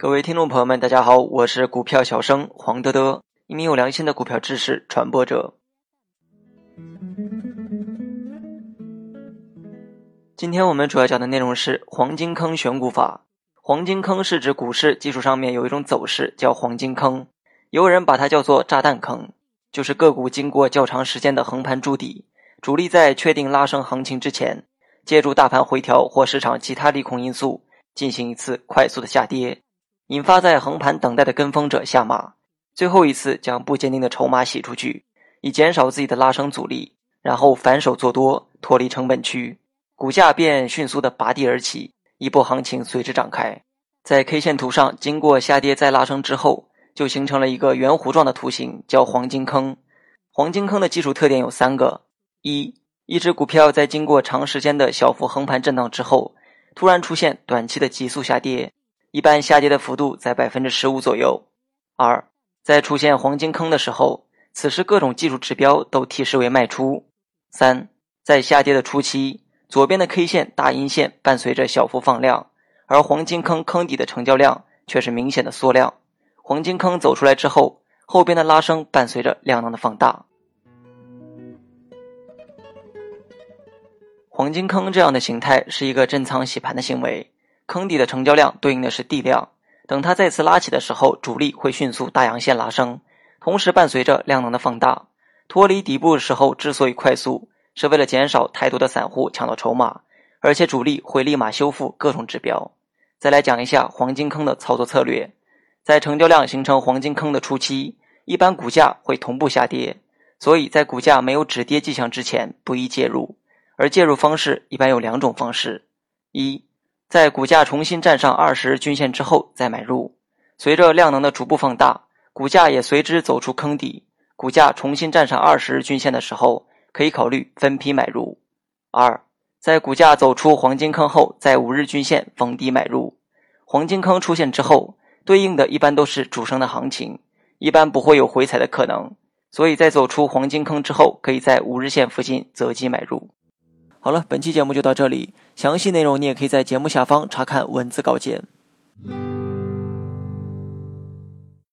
各位听众朋友们，大家好，我是股票小生黄德德，一名有良心的股票知识传播者。今天我们主要讲的内容是黄金坑选股法。黄金坑是指股市技术上面有一种走势叫黄金坑，有人把它叫做炸弹坑，就是个股经过较长时间的横盘筑底，主力在确定拉升行情之前，借助大盘回调或市场其他利空因素进行一次快速的下跌。引发在横盘等待的跟风者下马，最后一次将不坚定的筹码洗出去，以减少自己的拉升阻力，然后反手做多，脱离成本区，股价便迅速的拔地而起，一波行情随之展开。在 K 线图上，经过下跌再拉升之后，就形成了一个圆弧状的图形，叫黄金坑。黄金坑的基础特点有三个：一，一只股票在经过长时间的小幅横盘震荡之后，突然出现短期的急速下跌。一般下跌的幅度在百分之十五左右。二，在出现黄金坑的时候，此时各种技术指标都提示为卖出。三，在下跌的初期，左边的 K 线大阴线伴随着小幅放量，而黄金坑坑底的成交量却是明显的缩量。黄金坑走出来之后，后边的拉升伴随着量能的放大。黄金坑这样的形态是一个震仓洗盘的行为。坑底的成交量对应的是地量，等它再次拉起的时候，主力会迅速大阳线拉升，同时伴随着量能的放大。脱离底部的时候之所以快速，是为了减少太多的散户抢到筹码，而且主力会立马修复各种指标。再来讲一下黄金坑的操作策略，在成交量形成黄金坑的初期，一般股价会同步下跌，所以在股价没有止跌迹象之前不宜介入，而介入方式一般有两种方式：一。在股价重新站上二十日均线之后再买入，随着量能的逐步放大，股价也随之走出坑底。股价重新站上二十日均线的时候，可以考虑分批买入。二，在股价走出黄金坑后，在五日均线逢低买入。黄金坑出现之后，对应的一般都是主升的行情，一般不会有回踩的可能，所以在走出黄金坑之后，可以在五日线附近择机买入。好了，本期节目就到这里。详细内容你也可以在节目下方查看文字稿件。